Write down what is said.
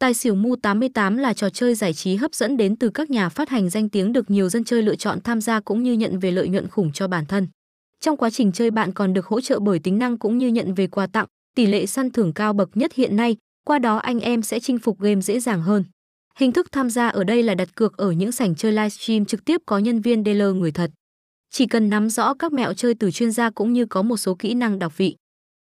Tài xỉu mu 88 là trò chơi giải trí hấp dẫn đến từ các nhà phát hành danh tiếng được nhiều dân chơi lựa chọn tham gia cũng như nhận về lợi nhuận khủng cho bản thân. Trong quá trình chơi bạn còn được hỗ trợ bởi tính năng cũng như nhận về quà tặng, tỷ lệ săn thưởng cao bậc nhất hiện nay, qua đó anh em sẽ chinh phục game dễ dàng hơn. Hình thức tham gia ở đây là đặt cược ở những sảnh chơi livestream trực tiếp có nhân viên dealer người thật. Chỉ cần nắm rõ các mẹo chơi từ chuyên gia cũng như có một số kỹ năng đọc vị.